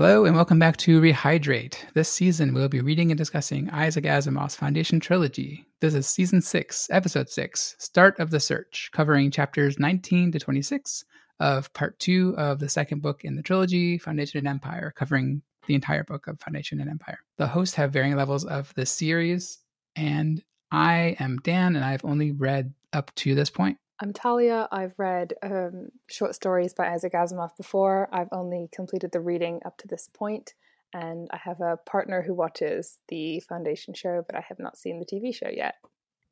Hello and welcome back to Rehydrate. This season we'll be reading and discussing Isaac Asimov's Foundation trilogy. This is season 6, episode 6, Start of the Search, covering chapters 19 to 26 of part 2 of the second book in the trilogy, Foundation and Empire, covering the entire book of Foundation and Empire. The hosts have varying levels of the series, and I am Dan and I've only read up to this point. I'm Talia. I've read um, short stories by Isaac Asimov before. I've only completed the reading up to this point, and I have a partner who watches the Foundation show, but I have not seen the TV show yet.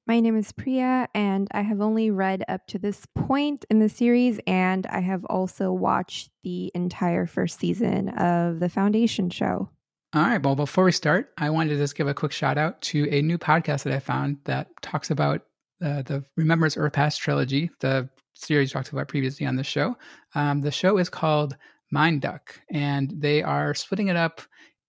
My name is Priya, and I have only read up to this point in the series, and I have also watched the entire first season of the Foundation show. All right. Well, before we start, I wanted to just give a quick shout out to a new podcast that I found that talks about uh, the Remembrance Earth Past trilogy, the series talked about previously on the show. Um, the show is called Mind Duck, and they are splitting it up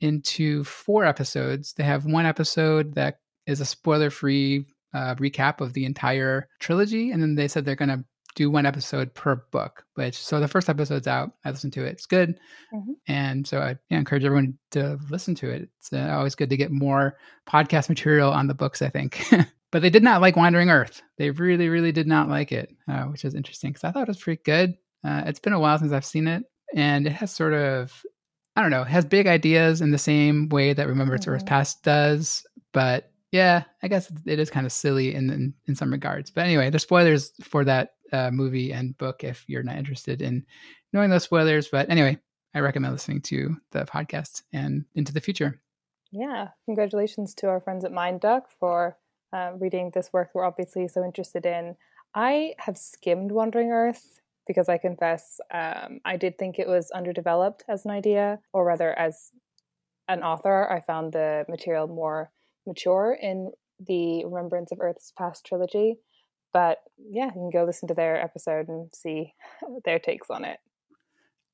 into four episodes. They have one episode that is a spoiler free uh, recap of the entire trilogy, and then they said they're going to do one episode per book. Which so the first episode's out. I listened to it. It's good, mm-hmm. and so I yeah, encourage everyone to listen to it. It's uh, always good to get more podcast material on the books. I think. but they did not like Wandering Earth. They really, really did not like it, uh, which is interesting because I thought it was pretty good. Uh, it's been a while since I've seen it, and it has sort of, I don't know, has big ideas in the same way that Remembrance mm-hmm. Earth Past does, but yeah, I guess it is kind of silly in, in, in some regards. But anyway, the spoilers for that uh, movie and book if you're not interested in knowing those spoilers. But anyway, I recommend listening to the podcast and into the future. Yeah, congratulations to our friends at Mind Duck for uh, reading this work we're obviously so interested in. I have skimmed Wandering Earth because I confess um, I did think it was underdeveloped as an idea, or rather, as an author, I found the material more mature in the Remembrance of Earth's Past trilogy. But yeah, you can go listen to their episode and see their takes on it.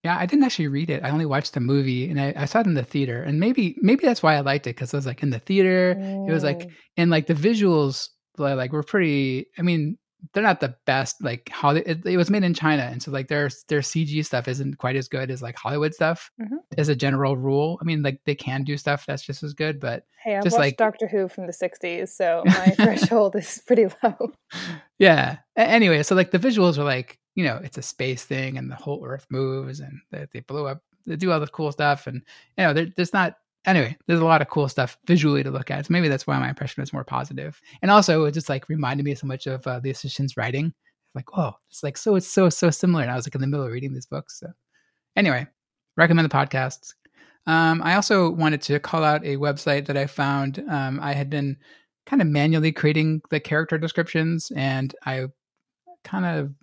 Yeah, I didn't actually read it. I only watched the movie, and I, I saw it in the theater. And maybe maybe that's why I liked it because I was like in the theater. Mm. It was like mm. and like the visuals like were pretty. I mean, they're not the best. Like how it, it, was made in China, and so like their their CG stuff isn't quite as good as like Hollywood stuff. Mm-hmm. As a general rule, I mean, like they can do stuff that's just as good, but hey, I just watched like Doctor Who from the '60s, so my threshold is pretty low. Yeah. Anyway, so like the visuals are like you know, it's a space thing and the whole Earth moves and they, they blow up, they do all the cool stuff. And, you know, there, there's not, anyway, there's a lot of cool stuff visually to look at. So maybe that's why my impression was more positive. And also, it just like reminded me so much of uh, the assistant's writing. Like, whoa, it's like so, it's so, so similar. And I was like in the middle of reading these books. So anyway, recommend the podcast. Um, I also wanted to call out a website that I found. Um, I had been kind of manually creating the character descriptions and I kind of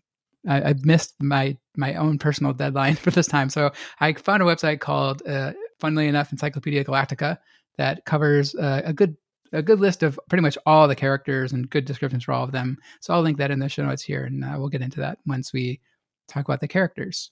I, I, missed my my own personal deadline for this time. So I found a website called, uh, funnily enough, Encyclopedia Galactica that covers uh, a good a good list of pretty much all the characters and good descriptions for all of them. So I'll link that in the show notes here, and uh, we'll get into that once we talk about the characters.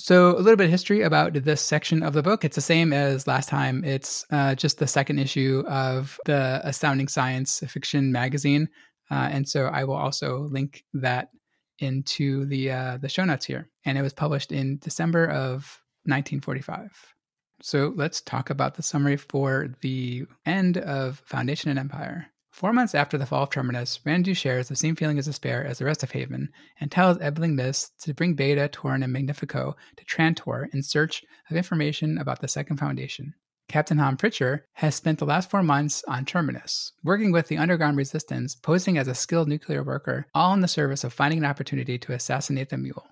So a little bit of history about this section of the book. It's the same as last time. It's uh, just the second issue of the Astounding Science fiction magazine, uh, and so I will also link that into the uh, the show notes here, and it was published in December of 1945. So let's talk about the summary for the end of Foundation and Empire. Four months after the fall of Terminus, Randu shares the same feeling of despair as the rest of Haven and tells Ebling Mis to bring Bayta, Toran, and Magnifico to Trantor in search of information about the Second Foundation. Captain Han Pritcher has spent the last four months on Terminus, working with the underground resistance, posing as a skilled nuclear worker, all in the service of finding an opportunity to assassinate the mule.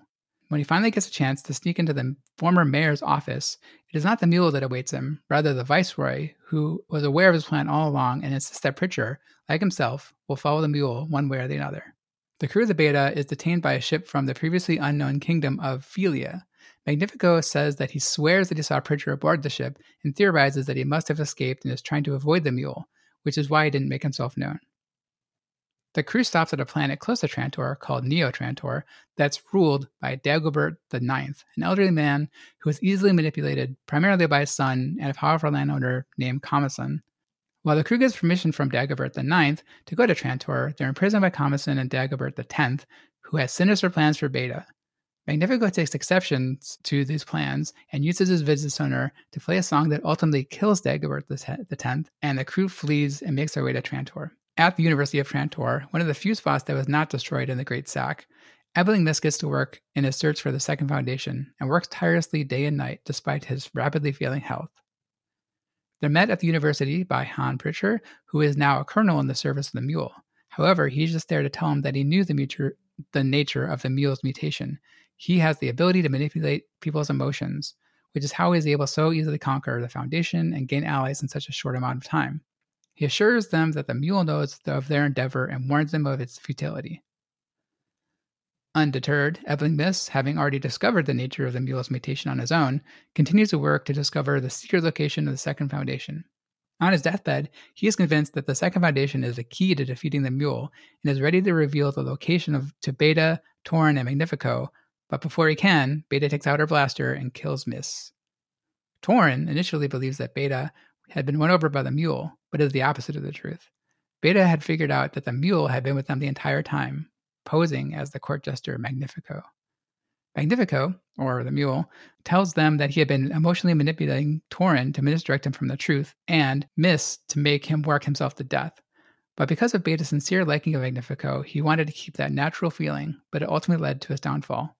When he finally gets a chance to sneak into the former mayor's office, it is not the mule that awaits him, rather the viceroy, who was aware of his plan all along and insists that Pritcher, like himself, will follow the mule one way or the other. The crew of the Bayta is detained by a ship from the previously unknown kingdom of Filia, Magnifico says that he swears that he saw Pritcher aboard the ship and theorizes that he must have escaped and is trying to avoid the mule, which is why he didn't make himself known. The crew stops at a planet close to Trantor called Neo Trantor that's ruled by Dagobert IX, an elderly man who is easily manipulated primarily by his son and a powerful landowner named Commason. While the crew gets permission from Dagobert IX to go to Trantor, they're imprisoned by Commason and Dagobert X, who has sinister plans for Bayta. Magnifico takes exceptions to these plans and uses his Visi-Sonor to play a song that ultimately kills Dagobert the Tenth, and the crew flees and makes their way to Trantor. At the University of Trantor, one of the few spots that was not destroyed in the Great Sack, Ebling Mis gets to work in his search for the Second Foundation and works tirelessly day and night despite his rapidly failing health. They're met at the university by Han Pritcher, who is now a colonel in the service of the mule. However, he's just there to tell him that he knew the, mutu- the nature of the mule's mutation he has the ability to manipulate people's emotions, which is how he is able so easily conquer the Foundation and gain allies in such a short amount of time. He assures them that the mule knows of their endeavor and warns them of its futility. Undeterred, Ebling Mis, having already discovered the nature of the mule's mutation on his own, continues to work to discover the secret location of the Second Foundation. On his deathbed, he is convinced that the Second Foundation is the key to defeating the mule and is ready to reveal the location of to Bayta, and Magnifico but before he can, Bayta takes out her blaster and kills Mis. Toran initially believes that Bayta had been won over by the mule, but is the opposite of the truth. Bayta had figured out that the mule had been with them the entire time, posing as the court jester Magnifico. Magnifico, or the mule, tells them that he had been emotionally manipulating Toran to misdirect him from the truth, and Mis to make him work himself to death. But because of Bayta's sincere liking of Magnifico, he wanted to keep that natural feeling, but it ultimately led to his downfall.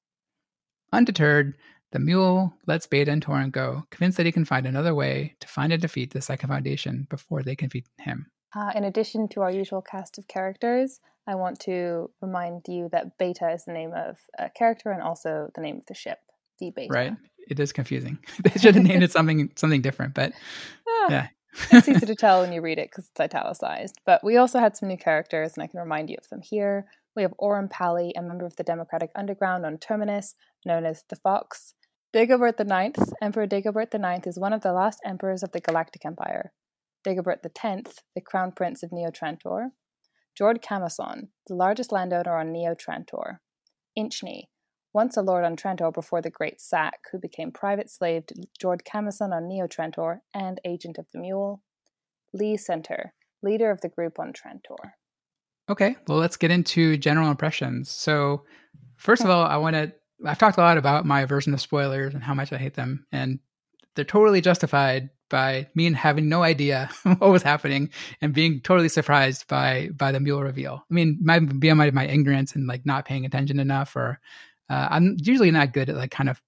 Undeterred, the mule lets Bayta and Toran go, convinced that he can find another way to find and defeat the Second Foundation before they can defeat him. Uh, in addition to our usual cast of characters, I want to remind you that Bayta is the name of a character and also the name of the ship, the Bayta. Right. It is confusing. they should have named it something something different, but ah, yeah. it's easy to tell when you read it because it's italicized. But we also had some new characters, and I can remind you of them here. We have Aurum Pally, a member of the Democratic Underground on Terminus, known as the Fox. Dagobert IX, Emperor Dagobert IX, is one of the last emperors of the Galactic Empire. Dagobert X, the Crown Prince of Neo Trantor. Jord Commason, the largest landowner on Neo Trantor. Inchney, once a lord on Trantor before the Great Sack, who became private slave to Jord Commason on Neo Trantor and agent of the Mule. Lee Senter, leader of the group on Trantor. Okay, well, let's get into general impressions. So, first of all, I want to. I've talked a lot about my version of spoilers and how much I hate them, and they're totally justified by me having no idea what was happening and being totally surprised by by the mule reveal. I mean, my be my my ignorance and like not paying attention enough, or uh, I'm usually not good at like kind of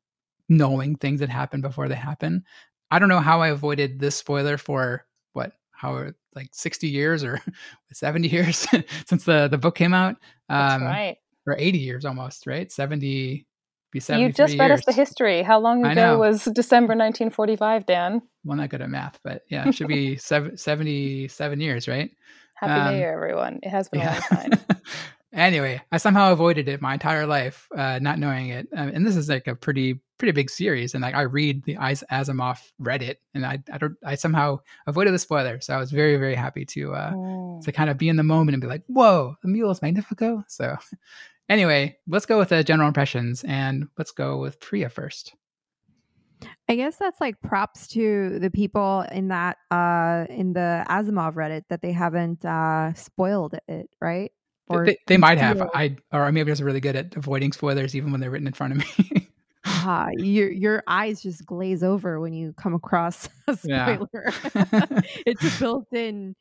knowing things that happen before they happen. I don't know how I avoided this spoiler for what how like 60 years or 70 years since the the book came out. Um, That's right. Or 80 years almost, right? 70 be 70 You just read us the history. How long ago was December 1945, Dan? Well, not good at math, but yeah, it should be seven, 77 years, right? Happy um, New Year, everyone. It has been yeah. a long time. Anyway, I somehow avoided it my entire life, uh, not knowing it. Um, and this is like a pretty pretty big series, and like I read the Asimov Reddit, and I I don't I somehow avoided the spoiler, so I was very very happy to uh, oh. to kind of be in the moment and be like, whoa, the mule is magnifico. So anyway, let's go with the general impressions, and let's go with Priya first. I guess that's like props to the people in that uh in the Asimov Reddit that they haven't uh spoiled it, right? Or they, they might have. I or maybe I was really good at avoiding spoilers even when they're written in front of me. uh, your your eyes just glaze over when you come across a spoiler. Yeah. it's a built-in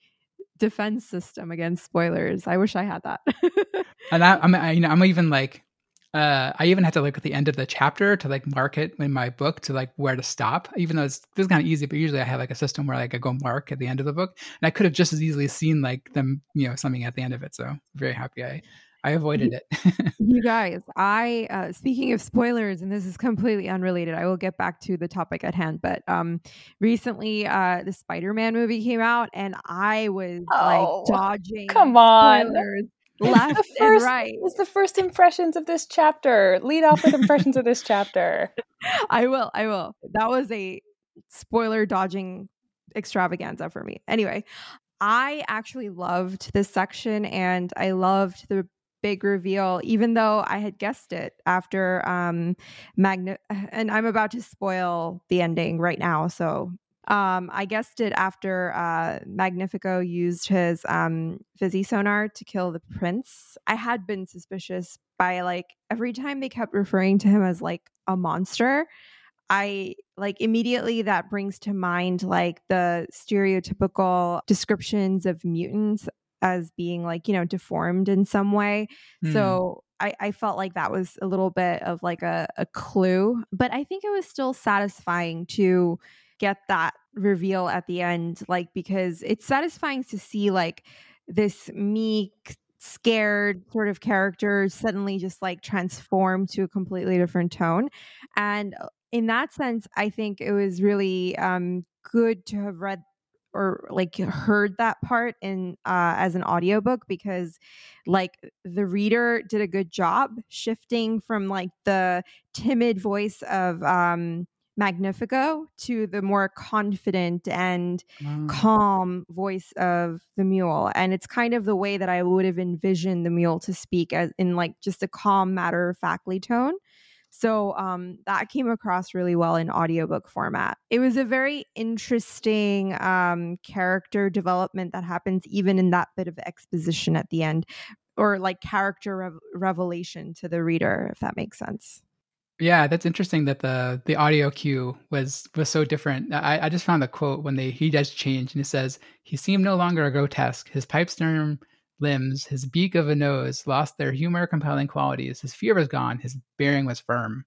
defense system against spoilers. I wish I had that. and I, I'm, I, you know, I'm even like uh, I even had to look at the end of the chapter to like mark it in my book to like where to stop. Even though it's this is kind of easy, but usually I have like a system where like I go mark at the end of the book, and I could have just as easily seen like them, you know, something at the end of it. So I'm very happy I I avoided it. you guys, I uh, speaking of spoilers, and this is completely unrelated. I will get back to the topic at hand, but um, recently uh, the Spider-Man movie came out, and I was oh, like dodging. Come on. Spoilers left first, and right. It's the first impressions of this chapter. Lead off with impressions of this chapter. I will. I will. That was a spoiler dodging extravaganza for me. Anyway, I actually loved this section and I loved the big reveal even though I had guessed it after um Magna and I'm about to spoil the ending right now so Um, I guessed it after uh, Magnifico used his um, Visi-Sonor to kill the prince. I had been suspicious by like every time they kept referring to him as like a monster. I like immediately that brings to mind like the stereotypical descriptions of mutants as being like, you know, deformed in some way. Mm. So I, I felt like that was a little bit of like a, a clue, but I think it was still satisfying to get that reveal at the end, like because it's satisfying to see like this meek, scared sort of character suddenly just like transform to a completely different tone. And uh, in that sense, I think it was really um, good to have read or like heard that part in uh, as an audiobook because like the reader did a good job shifting from like the timid voice of um magnifico to the more confident and mm. calm voice of the mule and it's kind of the way that i would have envisioned the mule to speak as in like just a calm matter of factly tone so um, that came across really well in audiobook format. It was a very interesting um, character development that happens even in that bit of exposition at the end, or like character rev- revelation to the reader, if that makes sense. Yeah, that's interesting that the the audio cue was was so different. I, I just found the quote when they he does change and it says he seemed no longer a grotesque. His pipe stem limbs, his beak of a nose lost their humor compelling qualities. His fear was gone. His bearing was firm.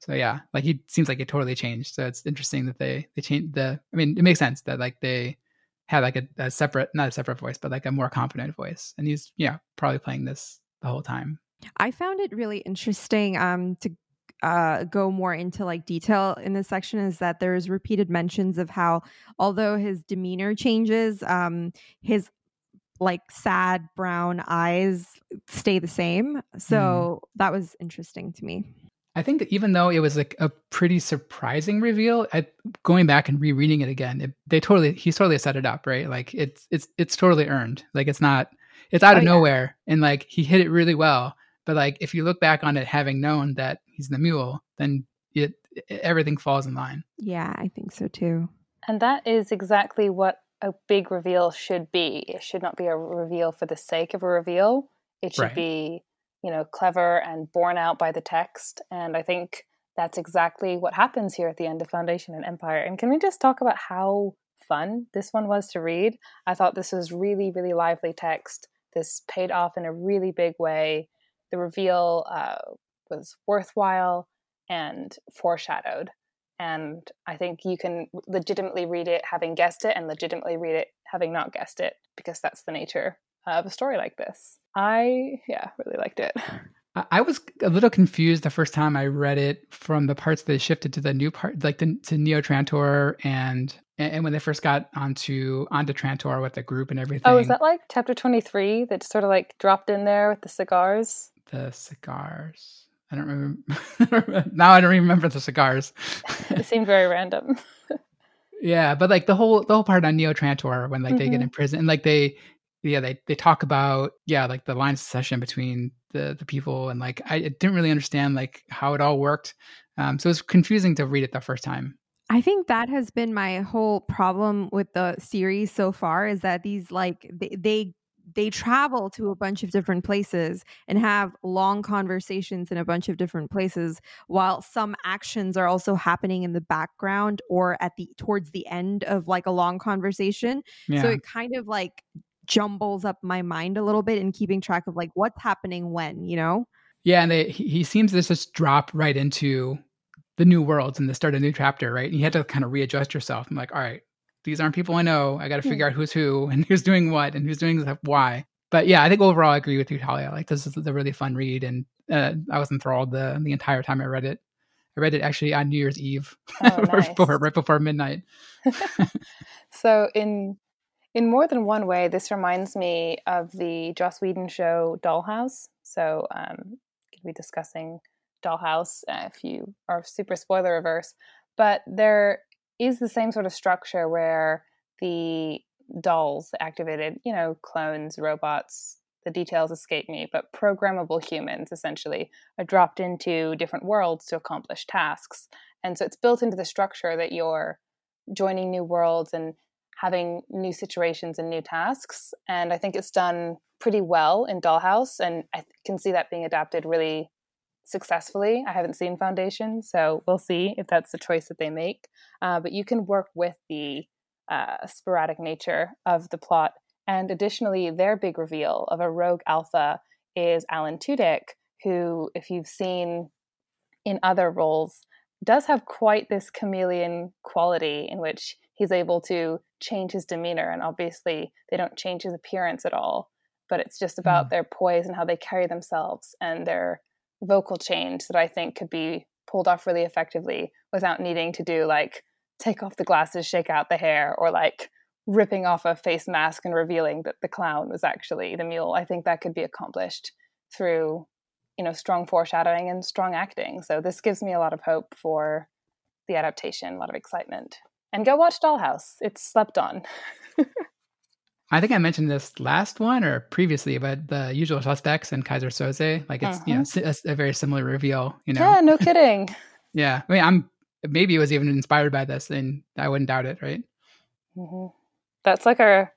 So yeah, like he seems like it totally changed. So it's interesting that they they changed the. I mean, it makes sense that like they had like a, a separate, not a separate voice, but like a more confident voice, and he's yeah probably playing this the whole time. I found it really interesting um, to uh, go more into like detail in this section is that there's repeated mentions of how although his demeanor changes um, his like sad brown eyes stay the same. Mm. So mm. that was interesting to me. I think that even though it was like a pretty surprising reveal, I, going back and rereading it again, it, they totally he's totally set it up right. Like it's it's it's totally earned. Like it's not it's out oh, of yeah. nowhere, and like he hit it really well. But like if you look back on it, having known that he's the mule, then it, it everything falls in line. Yeah, I think so too. And that is exactly what a big reveal should be. It should not be a reveal for the sake of a reveal. It should right. be, you know, clever and borne out by the text. And I think that's exactly what happens here at the end of Foundation and Empire. And can we just talk about how fun this one was to read? I thought this was really, really lively text. This paid off in a really big way. The reveal uh, was worthwhile and foreshadowed. And I think you can legitimately read it having guessed it and legitimately read it having not guessed it because that's the nature of a story like this. I, yeah, really liked it. I was a little confused the first time I read it from the parts that shifted to the new part, like the, to Neo Trantor and and when they first got onto onto Trantor with the group and everything. Oh, is that like chapter twenty three that sort of like dropped in there with the cigars? The cigars. I don't remember. now I don't remember the cigars. it seemed very random. yeah, but like the whole the whole part on Neo Trantor when like mm-hmm. they get mm-hmm. in prison and like they yeah they they talk about yeah like the line of succession between the the people and like I didn't really understand like how it all worked. Um, so it was confusing to read it the first time. I think that has been my whole problem with the series so far is that these like they, they they travel to a bunch of different places and have long conversations in a bunch of different places while some actions are also happening in the background or at the towards the end of like a long conversation. Yeah. so it kind of like jumbles up my mind a little bit in keeping track of like what's happening when you know? Yeah and they, he seems to just drop right into the new worlds and the start a new chapter right? And you had to kind of readjust yourself i'm like all right these aren't people I know. I got to figure out who's who and who's doing what and who's doing why. But yeah, I think overall I agree with you, Talia. Like this is a really fun read, and uh, I was enthralled the the entire time I read it. I read it actually on New Year's Eve, oh, nice. before, right before midnight. so in in more than one way, this reminds me of the Joss Whedon show Dollhouse. So um, we'll be discussing Dollhouse uh, if you are super spoiler averse. But there is the same sort of structure where the dolls activated, you know, clones, robots, the details escape me, but programmable humans essentially are dropped into different worlds to accomplish tasks. And so it's built into the structure that you're joining new worlds and having new situations and new tasks. And I think it's done pretty well in Dollhouse, and I can see that being adapted really successfully. I haven't seen Foundation, so we'll see if that's the choice that they make. Uh, but you can work with the uh, sporadic nature of the plot. And additionally, their big reveal of a rogue alpha is Alan Tudyk, who, if you've seen in other roles, does have quite this chameleon quality in which he's able to change his demeanor. And obviously, they don't change his appearance at all, but it's just about mm. their poise and how they carry themselves and their vocal change that I think could be pulled off really effectively without needing to do like take off the glasses, shake out the hair, or like ripping off a face mask and revealing that the clown was actually the mule. I think that could be accomplished through, you know, strong foreshadowing and strong acting. So this gives me a lot of hope for the adaptation, a lot of excitement. And go watch Dollhouse. It's slept on. I think I mentioned this last one or previously, but the usual suspects and Kaiser Söze, like it's uh-huh. you know a, a, very similar reveal. You know, yeah, no kidding. yeah, I mean, I'm maybe it was even inspired by this, and I wouldn't doubt it, right? Mm-hmm. That's like our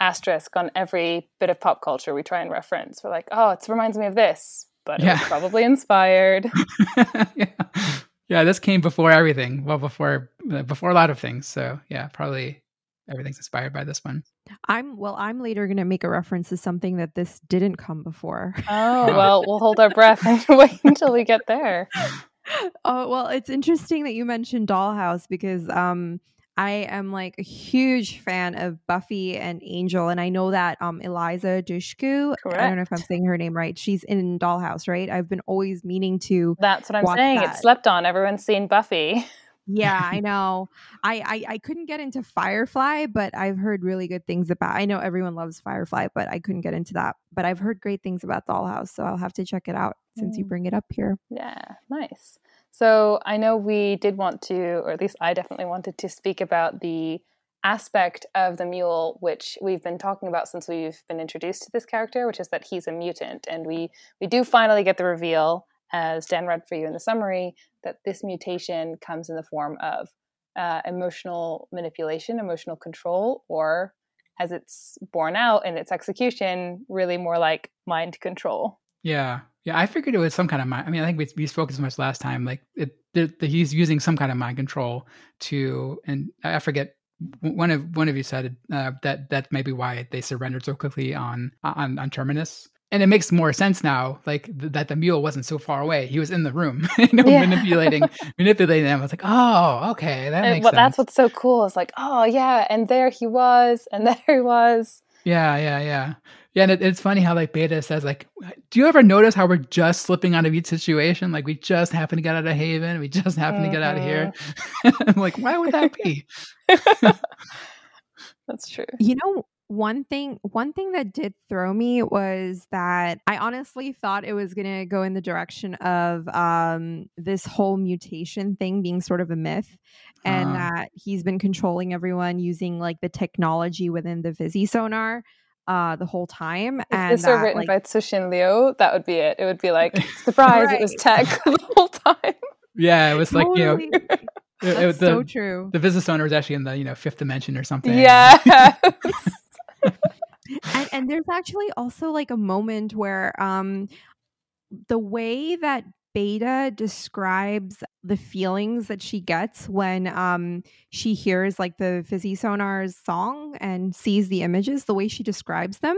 asterisk on every bit of pop culture we try and reference. We're like, oh, it reminds me of this, but yeah. was probably inspired. yeah. yeah, this came before everything. Well, before before a lot of things. So yeah, probably everything's inspired by this one. I'm well. I'm later going to make a reference to something that this didn't come before. Oh well, we'll hold our breath and wait until we get there. Oh well, it's interesting that you mentioned Dollhouse because um, I am like a huge fan of Buffy and Angel, and I know that um, Eliza Dushku. Correct. I don't know if I'm saying her name right. She's in Dollhouse, right? I've been always meaning to. That's what I'm saying. That. It's slept on. Everyone's seen Buffy. Yeah, I know. I, I I couldn't get into Firefly, but I've heard really good things about. I know everyone loves Firefly, but I couldn't get into that. But I've heard great things about Dollhouse, so I'll have to check it out since you mm. bring it up here. Yeah, nice. So I know we did want to, or at least I definitely wanted to speak about the aspect of the mule which we've been talking about since we've been introduced to this character, which is that he's a mutant, and we we do finally get the reveal as Dan read for you in the summary, that this mutation comes in the form of uh, emotional manipulation, emotional control, or as it's borne out in its execution, really more like mind control. Yeah. Yeah. I figured it was some kind of mind. I mean, I think we, we spoke as much last time. Like, it, he's using some kind of mind control to, and I forget one of one of you said uh, that that may be why they surrendered so quickly on on on Terminus and it makes more sense now like th- that the mule wasn't so far away he was in the room you know, yeah. manipulating manipulating them i was like oh okay that and makes well, sense. that's what's so cool it's like oh yeah and there he was and there he was yeah yeah yeah yeah and it, it's funny how like beta says like do you ever notice how we're just slipping out of each situation like we just happen to get out of haven we just happen mm-hmm. to get out of here mm-hmm. i'm like why would that be that's true you know one thing one thing that did throw me was that I honestly thought it was going to go in the direction of um, this whole mutation thing being sort of a myth and uh. that he's been controlling everyone using like the technology within the Visi-Sonor uh, the whole time. If and this were written like, by Cixin Liu, that would be it. It would be like surprise, right. it was tech the whole time. Yeah, it was like you know. That's it, it, the, so true. The business owner was actually in the you know fifth dimension or something. Yeah. and, and there's actually also like a moment where um the way that Bayta describes the feelings that she gets when um, she hears like the Visi-Sonor's song and sees the images, the way she describes them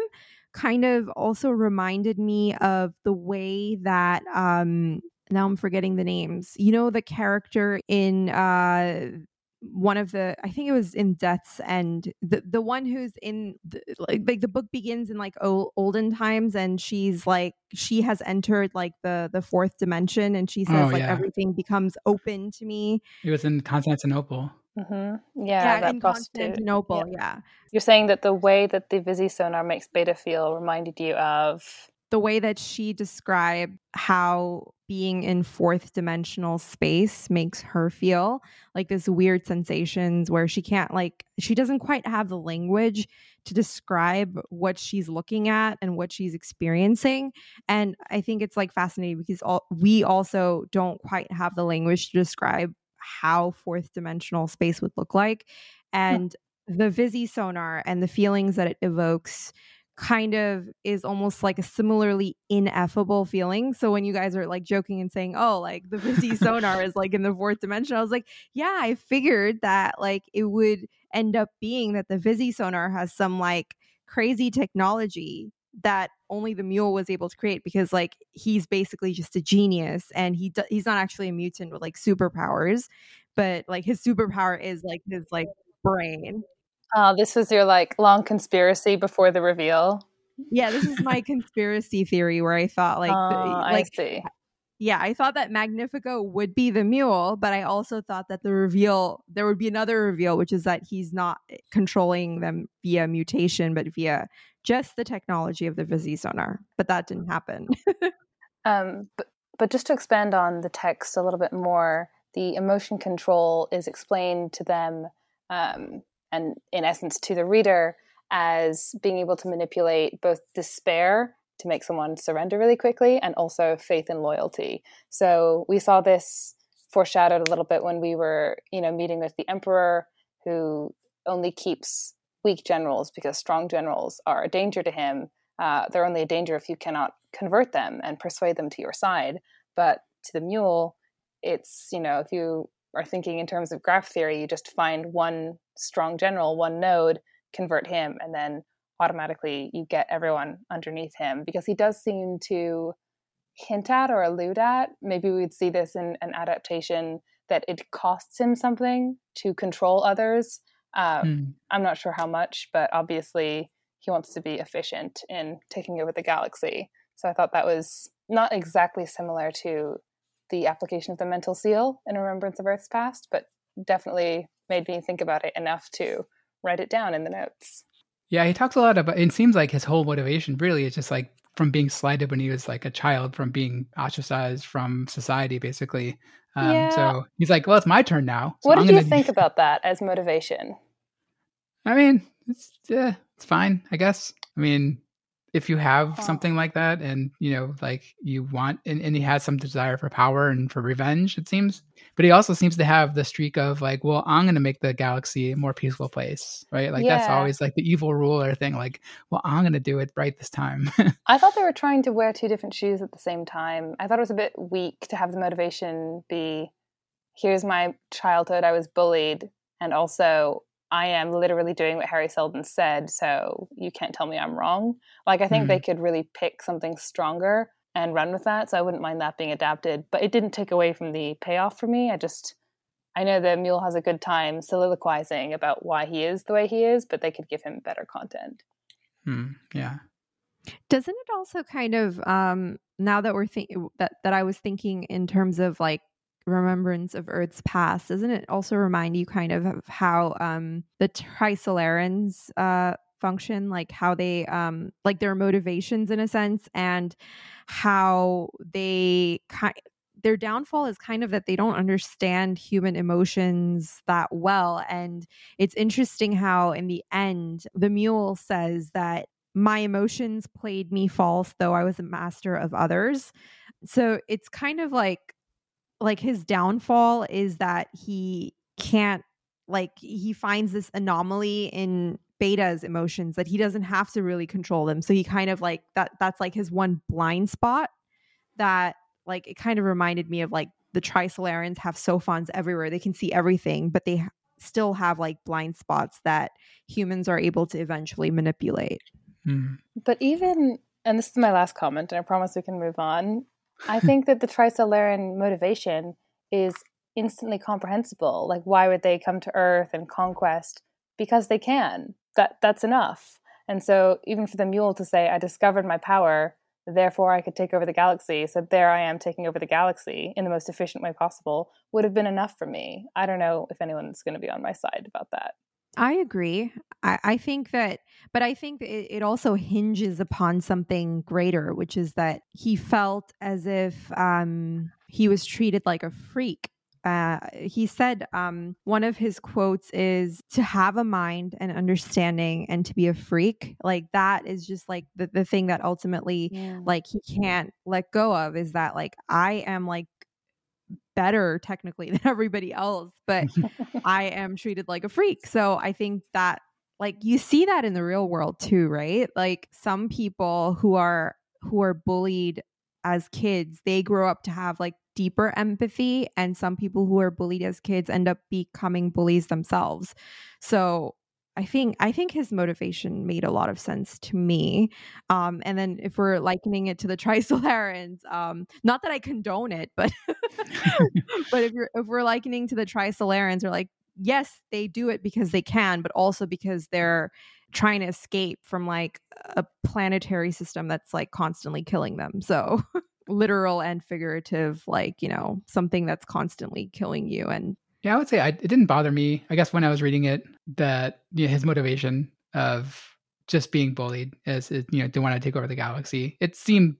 kind of also reminded me of the way that um, now I'm forgetting the names. You know, the character in uh, one of the I think it was in Death's End, the the one who's in the, like, like the book begins in like old, olden times, and she's like she has entered like the the fourth dimension, and she says oh, like yeah. everything becomes open to me. It was in Constantinople. Mm-hmm. Yeah, yeah in Constantinople. Yeah. yeah. You're saying that the way that the Visi-Sonor makes Bayta feel reminded you of the way that she described how being in fourth dimensional space makes her feel like this weird sensations where she can't like she doesn't quite have the language to describe what she's looking at and what she's experiencing and i think it's like fascinating because all, we also don't quite have the language to describe how fourth dimensional space would look like. And the Visi-Sonor and the feelings that it evokes kind of is almost like a similarly ineffable feeling. So when you guys are like joking and saying, "Oh, like the Visi sonar is like in the fourth dimension," I was like, "Yeah, I figured that like it would end up being that the Visi-Sonor has some like crazy technology that only the mule was able to create because like he's basically just a genius and he do- he's not actually a mutant with like superpowers, but like his superpower is like his like brain." Oh, this was your like long conspiracy before the reveal. Yeah, this is my conspiracy theory where I thought like oh, the, like I see. yeah, I thought that Magnifico would be the mule, but I also thought that the reveal there would be another reveal, which is that he's not controlling them via mutation, but via just the technology of the Visi-Sonor. But that didn't happen. um, but but just to expand on the text a little bit more, the emotion control is explained to them. Um, and in essence to the reader as being able to manipulate both despair to make someone surrender really quickly and also faith and loyalty. So we saw this foreshadowed a little bit when we were, you know, meeting with the emperor who only keeps weak generals because strong generals are a danger to him. Uh, they're only a danger if you cannot convert them and persuade them to your side. But to the mule, it's, you know, if you are thinking in terms of graph theory, you just find one strong general, one node, convert him, and then automatically you get everyone underneath him because he does seem to hint at or allude at. Maybe we'd see this in an adaptation that it costs him something to control others. Um, mm. I'm not sure how much, but obviously he wants to be efficient in taking over the galaxy. So I thought that was not exactly similar to the application of the mental seal in remembrance of Earth's past, but definitely made me think about it enough to write it down in the notes. Yeah, he talks a lot about. It seems like his whole motivation really is just like from being slighted when he was like a child, from being ostracized from society, basically. Um, yeah. So he's like, "Well, it's my turn now." So what did you think about that as motivation? I mean, it's yeah, it's fine, I guess. I mean, if you have oh. something like that and you know like you want and, and, he has some desire for power and for revenge it seems but he also seems to have the streak of like well i'm going to make the galaxy a more peaceful place right like yeah. that's always like the evil ruler thing like well i'm going to do it right this time i thought they were trying to wear two different shoes at the same time i thought it was a bit weak to have the motivation be here's my childhood i was bullied and also I am literally doing what Hari Seldon said, so you can't tell me I'm wrong. Like, I think mm-hmm. they could really pick something stronger and run with that, so I wouldn't mind that being adapted. But it didn't take away from the payoff for me. I just, I know that Mule has a good time soliloquizing about why he is the way he is, but they could give him better content. Hmm, yeah. Doesn't it also kind of um now that we're thinking that that I was thinking in terms of like remembrance of Earth's past, doesn't it also remind you kind of how um, the Trisolarans uh, function, like how they um, like their motivations in a sense, and how they kind their downfall is kind of that they don't understand human emotions that well. And it's interesting how, in the end, the mule says that my emotions played me false, though I was a master of others. So it's kind of like like his downfall is that he can't like he finds this anomaly in beta's emotions that he doesn't have to really control them. So he kind of like that that's like his one blind spot that like it kind of reminded me of like the trisolarans have sophons everywhere. They can see everything but they still have like blind spots that humans are able to eventually manipulate. Mm. but even and this is my last comment and i promise we can move on I think that the Trisolaran motivation is instantly comprehensible. Like, why would they come to Earth and conquest? Because they can. That that's enough. And so, even for the mule to say, "I discovered my power, therefore I could take over the galaxy," so there I am taking over the galaxy in the most efficient way possible, would have been enough for me. I don't know if anyone's going to be on my side about that. I agree. I, I, think that, but I think it, it, also hinges upon something greater, which is that he felt as if um, he was treated like a freak. Uh, he said um, one of his quotes is to have a mind and understanding and to be a freak like that is just like the, the thing that ultimately yeah. like he can't let go of is that like i am like better technically than everybody else, but I am treated like a freak. So I think that like you see that in the real world too, right? Like some people who are who are bullied as kids, they grow up to have like deeper empathy and some people who are bullied as kids end up becoming bullies themselves. So I think I think his motivation made a lot of sense to me. Um, and then if we're likening it to the Trisolarans, um, not that I condone it, but but if if we're likening to the Trisolarans, we're like, yes, they do it because they can, but also because they're trying to escape from like a planetary system that's like constantly killing them. So literal and figurative, like, you know, something that's constantly killing you and yeah, I would say I, it didn't bother me. I guess when I was reading it, that you know, his motivation of just being bullied is, is you know to want to take over the galaxy. It seemed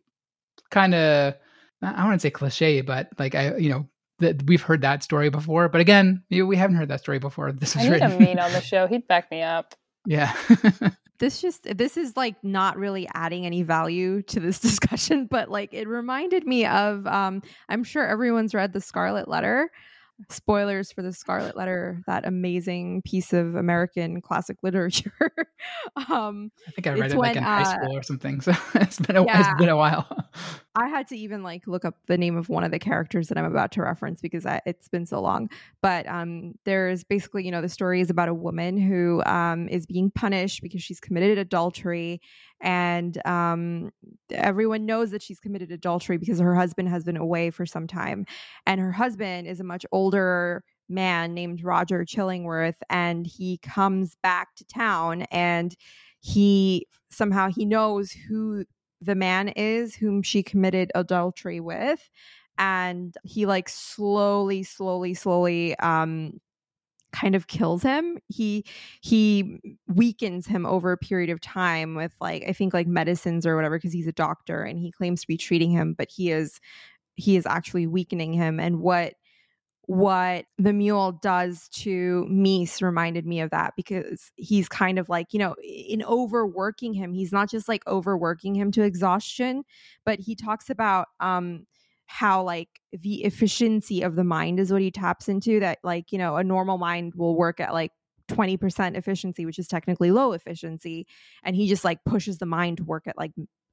kind of I want to say cliche, but like I you know that we've heard that story before. But again, you we haven't heard that story before. This is I need written. a mean on the show. He'd back me up. Yeah. this just this is like not really adding any value to this discussion, but like it reminded me of um I'm sure everyone's read the Scarlet Letter spoilers for the Scarlet Letter, that amazing piece of American classic literature. um, I think I read it when, like in high uh, school or something. So it's been a, yeah, it's been a while. I had to even like look up the name of one of the characters that I'm about to reference because I, it's been so long. But um, there's basically, you know, the story is about a woman who um, is being punished because she's committed adultery and um, everyone knows that she's committed adultery because her husband has been away for some time and her husband is a much older man named roger chillingworth and he comes back to town and he somehow he knows who the man is whom she committed adultery with and he like slowly slowly slowly um kind of kills him. He he weakens him over a period of time with like i think like medicines or whatever because he's a doctor and he claims to be treating him but he is he is actually weakening him. And what what the mule does to Mis reminded me of that because he's kind of like, you know, in overworking him, he's not just like overworking him to exhaustion, but he talks about um how like the efficiency of the mind is what he taps into that like you know a normal mind will work at like 20% efficiency which is technically low efficiency and he just like pushes the mind to work at like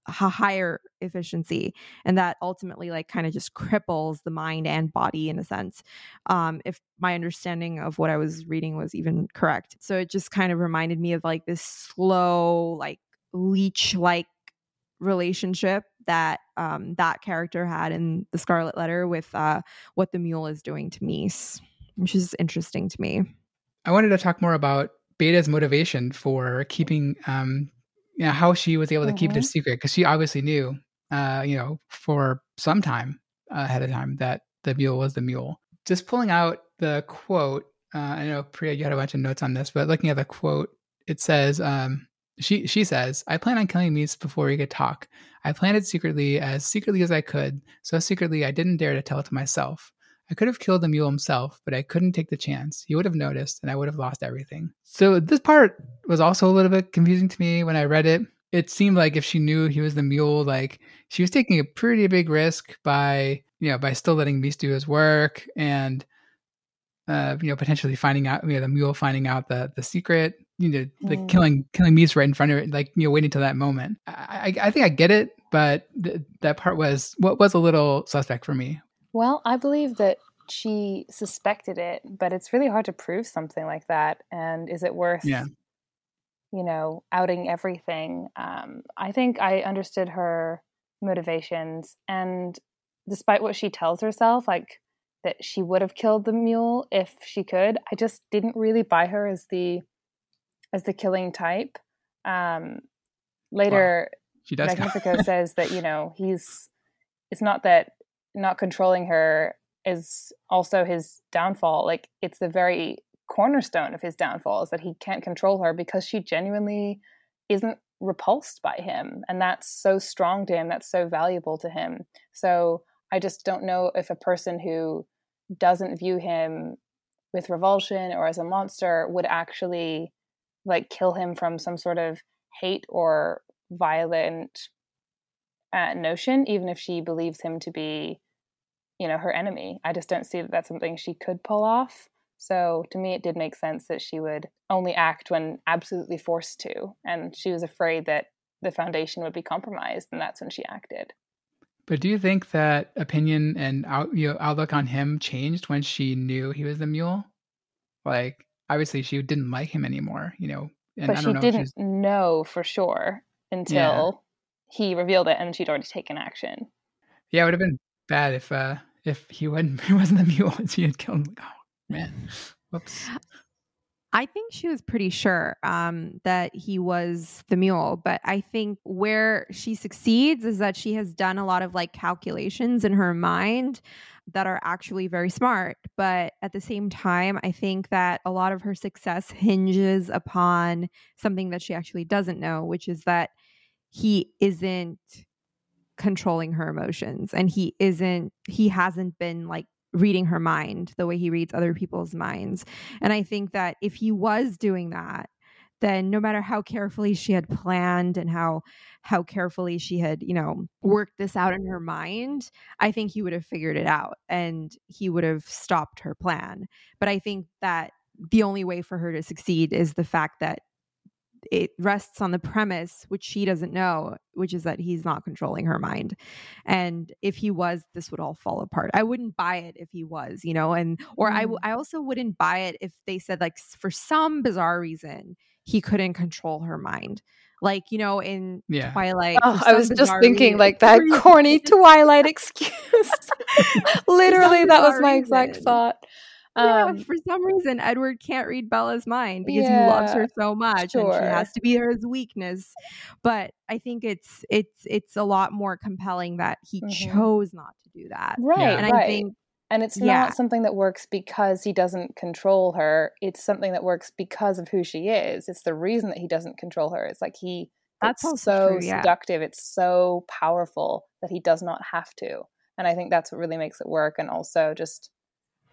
higher efficiency and that ultimately like kind of just cripples the mind and body in a sense um if my understanding of what i was reading was even correct so it just kind of reminded me of like this slow like leech like relationship that um, that character had in the Scarlet Letter with uh, what the mule is doing to Mis, which is interesting to me. I wanted to talk more about Bayta's motivation for keeping, um, you know, how she was able to mm-hmm. keep this secret because she obviously knew, uh, you know, for some time ahead of time that the mule was the mule. Just pulling out the quote, uh, I know Priya, you had a bunch of notes on this, but looking at the quote, it says, um, she she says, I plan on killing Mis before we could talk. I planned it secretly, as secretly as I could, so secretly I didn't dare to tell it to myself. I could have killed the mule himself, but I couldn't take the chance. He would have noticed, and I would have lost everything. So this part was also a little bit confusing to me when I read it. It seemed like if she knew he was the mule, like she was taking a pretty big risk by, you know, by still letting Mis do his work and uh, you know, potentially finding out, you know, the mule finding out the the secret, you know, like mm. killing killing Mis right in front of it, like you know, waiting till that moment. I I, I think I get it, but th- that part was what was a little suspect for me. Well, I believe that she suspected it, but it's really hard to prove something like that. And is it worth, yeah. you know, outing everything? Um, I think I understood her motivations, and despite what she tells herself, like that she would have killed the mule if she could. I just didn't really buy her as the as the killing type. Um, later, she does. Magnifico says that you know he's. It's not that not controlling her is also his downfall. Like it's the very cornerstone of his downfall is that he can't control her because she genuinely isn't repulsed by him, and that's so strong to him. That's so valuable to him. So I just don't know if a person who doesn't view him with revulsion or as a monster would actually like kill him from some sort of hate or violent uh, notion, even if she believes him to be you know, her enemy. I just don't see that that's something she could pull off. So to me, it did make sense that she would only act when absolutely forced to. And she was afraid that the foundation would be compromised, and that's when she acted. But do you think that opinion and out, you know, outlook on him changed when she knew he was the mule? Like, obviously, she didn't like him anymore, you know. but she know didn't know for sure until. He revealed it, and she'd already taken action. Yeah, it would have been bad if uh if he wasn't he wasn't the mule and she had killed him. Oh man, whoops. I think she was pretty sure um, that he was the mule, but I think where she succeeds is that she has done a lot of like calculations in her mind that are actually very smart. But at the same time, I think that a lot of her success hinges upon something that she actually doesn't know, which is that he isn't controlling her emotions and he isn't, he hasn't been like reading her mind the way he reads other people's minds. And I think that if he was doing that, then no matter how carefully she had planned and how how carefully she had, you know, worked this out in her mind, I think he would have figured it out and he would have stopped her plan. But I think that the only way for her to succeed is the fact that it rests on the premise which she doesn't know which is that he's not controlling her mind. And if he was this would all fall apart. I wouldn't buy it if he was you know and or I, mm-hmm. I also wouldn't buy it if they said like for some bizarre reason he couldn't control her mind. Like you know in yeah. twilight oh, i was just thinking reason, like that corny twilight excuse. Literally that was my exact thought um, yeah, for some reason, Edward can't read Bella's mind because yeah, he loves her so much, sure. and she has to be his weakness. But I think it's it's it's a lot more compelling that he mm-hmm. chose not to do that, right? And right. I think and it's yeah. not something that works because he doesn't control her. It's something that works because of who she is. It's the reason that he doesn't control her. It's like he that's so true, yeah. seductive. It's so powerful that he does not have to. And I think that's what really makes it work. And also just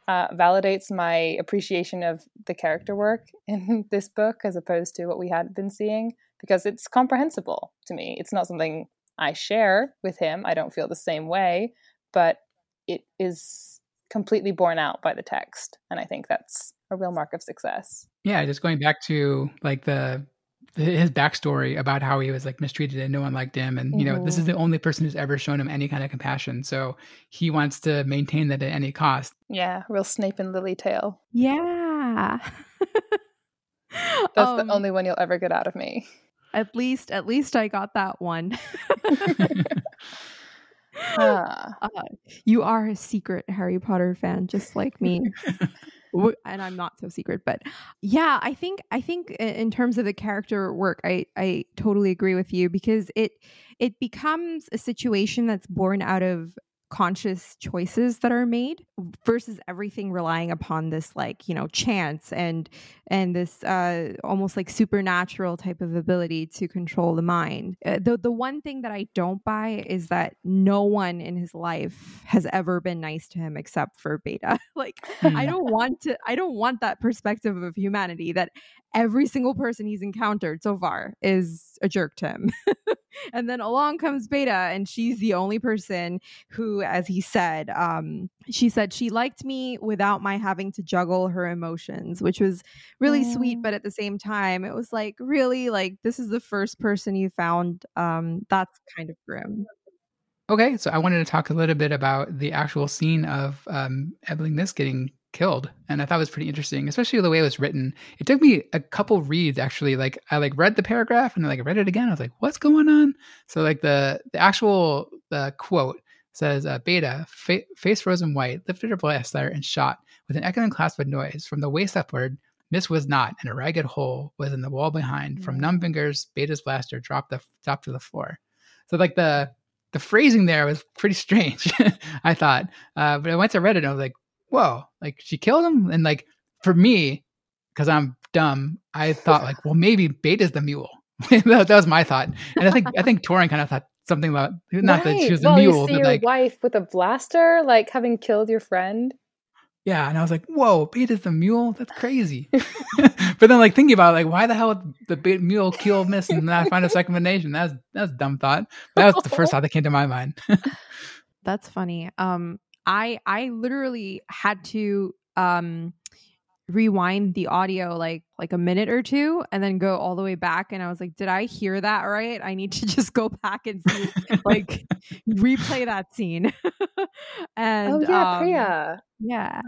uh, validates my appreciation of the character work in this book as opposed to what we had been seeing because it's comprehensible to me. It's not something I share with him. I don't feel the same way, but it is completely borne out by the text. And I think that's a real mark of success. Yeah, just going back to like the his backstory about how he was like mistreated and no one liked him. And you know mm-hmm. this is mm-hmm. the only person who's ever shown him any kind of compassion. So he wants to maintain that at any cost. Yeah real snape and lily tale. Yeah. That's um, the only one you'll ever get out of me. At least at least i got that one. Uh. Uh, you are a secret harry potter fan just like me and I'm not so secret, but yeah, I think I think in terms of the character work, I I totally agree with you because it it becomes a situation that's born out of conscious choices that are made versus everything relying upon this like you know chance and and this uh almost like supernatural type of ability to control the mind uh, the the one thing that i don't buy is that no one in his life has ever been nice to him except for Bayta like i hmm. don't want to i don't want that perspective of humanity that every single person he's encountered so far is a jerk to him. and then along comes Bayta, and she's the only person who, as he said, um, she said she liked me without my having to juggle her emotions, which was really mm. sweet. But at the same time, it was like, really, like, this is the first person you found. Um, that's kind of grim. Okay, so I wanted to talk a little bit about the actual scene of um, Ebling Mis getting killed and i thought it was pretty interesting especially the way it was written it took me a couple reads actually like i like read the paragraph and I, like read it again i was like what's going on so like the the actual the quote says uh, Bayta fa- face frozen white lifted her blaster and shot with an echoing clasp of noise from the waist upward Mis was not, and a ragged hole was in the wall behind. Mm-hmm. From numb fingers, Bayta's blaster dropped the dropped to the floor. So like the the phrasing there was pretty strange, I thought. Uh, but I went to Reddit and I was like, whoa, like she killed him? And like for me, because I'm dumb, I thought like, well, maybe Bayta's the mule. that, that, was my thought. And I think I think Toran kind of thought something about not right. that she was a mule, you see but your like wife with a blaster, like having killed your friend. Yeah, and I was like, "Whoa, Bayta's the mule? That's crazy." but then, like thinking about it, like, why the hell the Bayta mule kill Mis? and not find a second nation? That's that's dumb thought. That was the first thought that came to my mind. that's funny. Um, I I literally had to um rewind the audio like like a minute or two and then go all the way back and I was like did I hear that right? I need to just go back and see like replay that scene. And oh yeah um, Priya. yeah.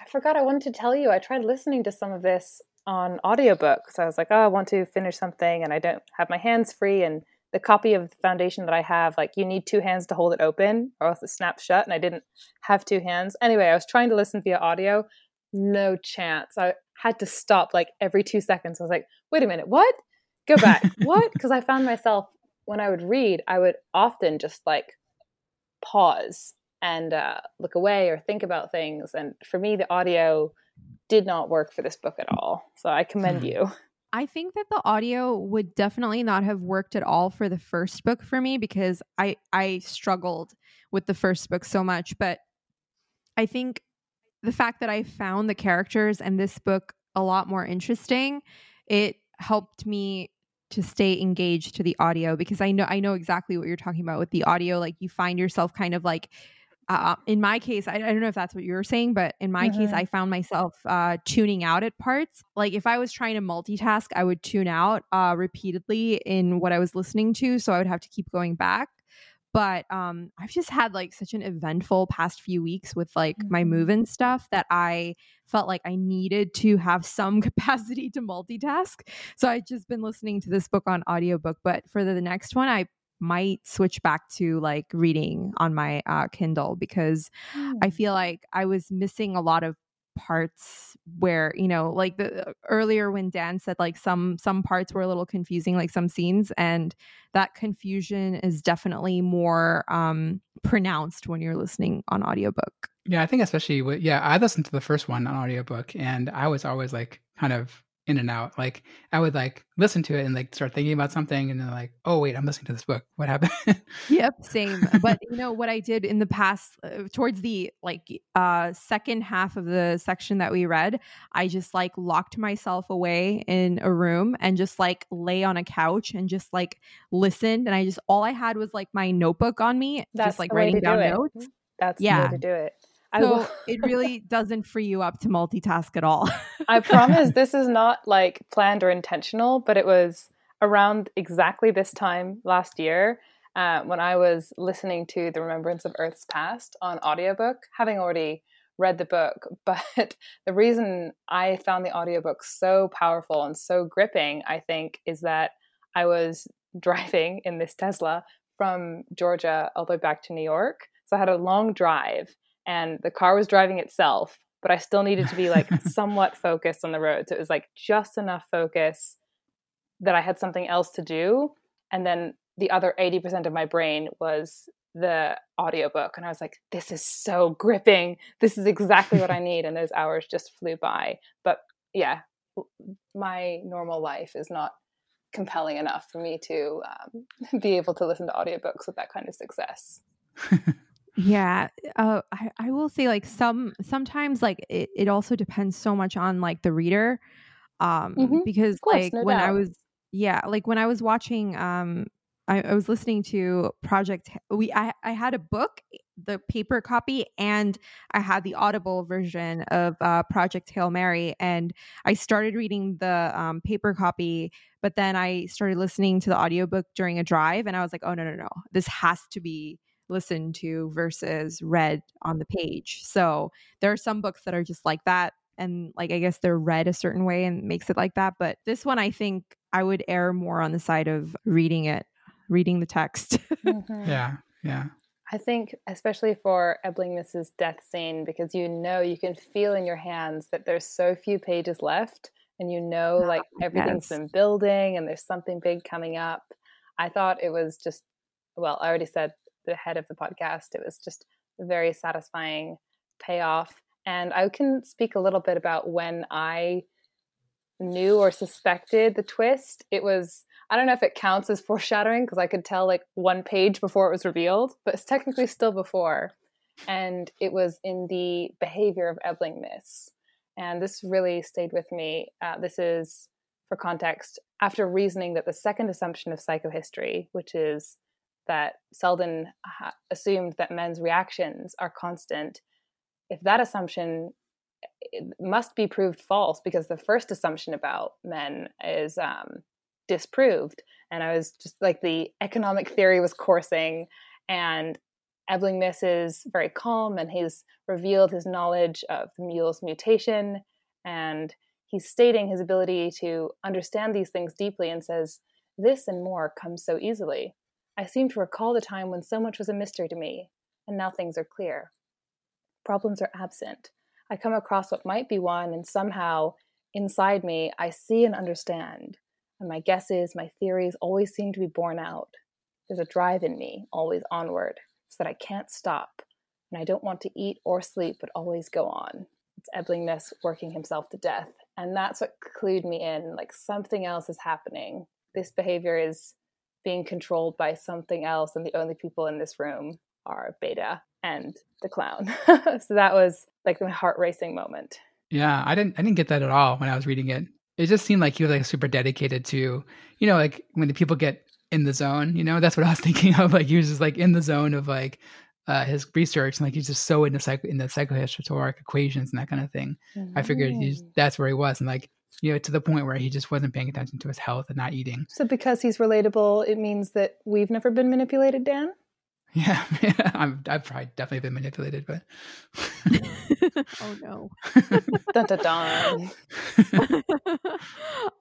I forgot I wanted to tell you I tried listening to some of this on audiobook so I was like oh I want to finish something and I don't have my hands free and the copy of the foundation that I have, like you need two hands to hold it open or else it snaps shut. And I didn't have two hands. Anyway, I was trying to listen via audio. No chance. I had to stop like every two seconds. I was like, wait a minute, what? Go back. what? Because I found myself when I would read, I would often just like pause and uh, look away or think about things. And for me, the audio did not work for this book at all. So I commend Hmm. you. I think that the audio would definitely not have worked at all for the first book for me because I I struggled with the first book so much, but I think the fact that I found the characters and this book a lot more interesting, it helped me to stay engaged to the audio because I know I know exactly what you're talking about with the audio like you find yourself kind of like uh, in my case, I, I don't know if that's what you were saying, but in my case, Mhm. I found myself uh, tuning out at parts. Like if I was trying to multitask, I would tune out uh, repeatedly in what I was listening to, so I would have to keep going back. But um, I've just had like such an eventful past few weeks with like my Mhm. move and stuff that I felt like I needed to have some capacity to multitask. So I've just been listening to this book on audiobook. But for the next one, I might switch back to like reading on my uh, Kindle because I feel like I was missing a lot of parts where you know like the earlier when Dan said like some some parts were a little confusing like some scenes and that confusion is definitely more um pronounced when you're listening on audiobook. Yeah, I think especially with yeah, I listened to the first one on audiobook and I was always like kind of in and out. Like I would like listen to it and like start thinking about something and then like, oh wait, I'm listening to this book. What happened? Yep, same. but you know what I did in the past uh, towards the like uh second half of the section that we read, I just like locked myself away in a room and just like lay on a couch and just like listened and I just all I had was like my notebook on me, That's just like writing down do notes. That's the Yeah. way to do it. I will- it really doesn't free you up to multitask at all. I promise this is not like planned or intentional, but it was around exactly this time last year uh, when I was listening to The Remembrance of Earth's Past on audiobook, having already read the book. But the reason I found the audiobook so powerful and so gripping, I think, is that I was driving in this Tesla from Georgia all the way back to New York. So I had a long drive and the car was driving itself, but I still needed to be like somewhat focused on the road. So it was like just enough focus that I had something else to do. And then the other 80% of my brain was the audiobook. And I was like, this is so gripping. This is exactly what I need. And those hours just flew by. But yeah, my normal life is not compelling enough for me to um, be able to listen to audiobooks with that kind of success. Yeah, uh, I, I will say like some sometimes like it, it also depends so much on like the reader, um, Mhm. because course, like no when I was yeah like when I was watching um I, I was listening to Project we I I had a book the paper copy and I had the audible version of uh, Project Hail Mary and I started reading the um, paper copy but then I started listening to the audiobook during a drive and I was like oh no no no this has to be listened to versus read on the page. So there are some books that are just like that. And like, I guess they're read a certain way and makes it like that. But this one, I think I would err more on the side of reading it, reading the text. Mhm. yeah, yeah. I think, especially for Ebling Mis's death scene, because you know, you can feel in your hands that there's so few pages left, and you know, like everything's yes. been building and there's something big coming up. I thought it was just, well, I already said the head of the podcast, it was just a very satisfying payoff. And I can speak a little bit about when I knew or suspected the twist. It was I don't know if it counts as foreshadowing because I could tell like one page before it was revealed, but it's technically still before. And it was in the behavior of Ebling Mis. And this really stayed with me. Uh, this is, for context, after reasoning that the second assumption of psychohistory, which is that Seldon ha- assumed that men's reactions are constant, if that assumption must be proved false because the first assumption about men is um, disproved. And I was just like the economic theory was coursing, and Ebling Mis is very calm and he's revealed his knowledge of the mule's mutation and he's stating his ability to understand these things deeply and says, This and more comes so easily. I seem to recall the time when so much was a mystery to me, and now things are clear. Problems are absent. I come across what might be one, and somehow, inside me, I see and understand. And my guesses, my theories always seem to be borne out. There's a drive in me, always onward, so that I can't stop. And I don't want to eat or sleep, but always go on. It's Ebling Mis working himself to death. And that's what clued me in like something else is happening. This behavior is being controlled by something else, and the only people in this room are Bayta and the clown. so that was like my heart racing moment. Yeah, I didn't I didn't get that at all when I was reading it. It just seemed like he was like super dedicated to, you know, like when the people get in the zone, you know, that's what I was thinking of. Like he was just like in the zone of like uh, his research and like he's just so into psycho in the psychohistoric equations and that kind of thing. Mm-hmm. I figured he's that's where he was and like you know to the point where he just wasn't paying attention to his health and not eating. So because he's relatable, it means that we've never been manipulated, Dan. Yeah, yeah I'm, I've probably definitely been manipulated, but oh no, dun, dun, dun.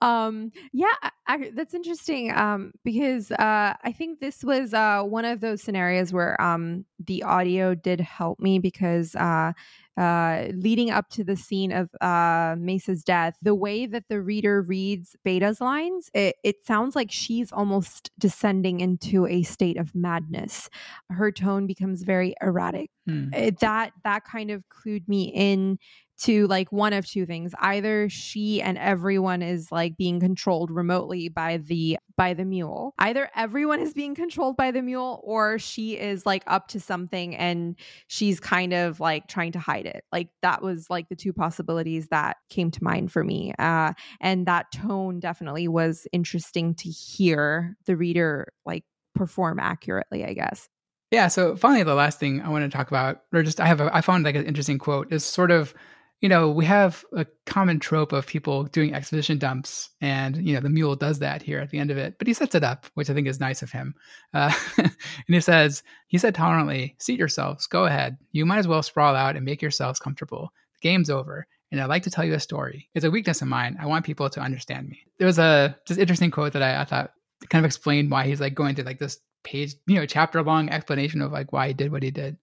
um, yeah, I, that's interesting. Um, because uh, I think this was uh one of those scenarios where um the audio did help me because uh uh, leading up to the scene of uh, Mis's death, the way that the reader reads Bayta's lines, it, it sounds like she's almost descending into a state of madness. Her tone becomes very erratic. Hmm. It, that that kind of clued me in to like one of two things. Either she and everyone is like being controlled remotely by the by the mule. Either everyone is being controlled by the mule or she is like up to something and she's kind of like trying to hide it. Like that was like the two possibilities that came to mind for me uh and that tone definitely was interesting to hear the reader like perform accurately i guess. Yeah so finally the last thing i want to talk about or just i have a, i found like an interesting quote. Is sort of you know, we have a common trope of people doing exposition dumps, and you know, the mule does that here at the end of it. But he sets it up, which I think is nice of him. Uh, and he says, he said tolerantly, "Seat yourselves. Go ahead. You might as well sprawl out and make yourselves comfortable. The game's over." And I'd like to tell you a story. It's a weakness of mine. I want people to understand me. There was a just interesting quote that I, I thought kind of explained why he's like going through like this page, you know, chapter long explanation of like why he did what he did.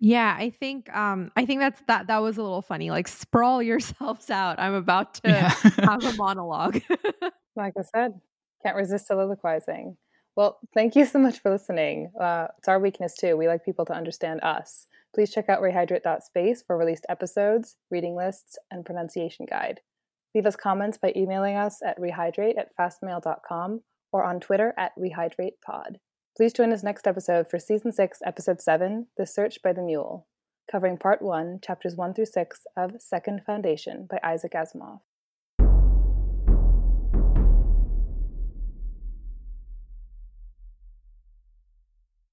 Yeah, I think um I think that's that that was a little funny. Like sprawl yourselves out. I'm about to yeah. have a monologue. like I said, can't resist soliloquizing. Well, thank you so much for listening. Uh, it's our weakness too. We like people to understand us. Please check out rehydrate.space for released episodes, reading lists, and pronunciation guide. Leave us comments by emailing us at rehydrate at fastmail.com or on Twitter at rehydratepod. Please join us next episode for Season 6, Episode 7 The Search by the Mule, covering Part 1, Chapters 1 through 6 of Second Foundation by Isaac Asimov.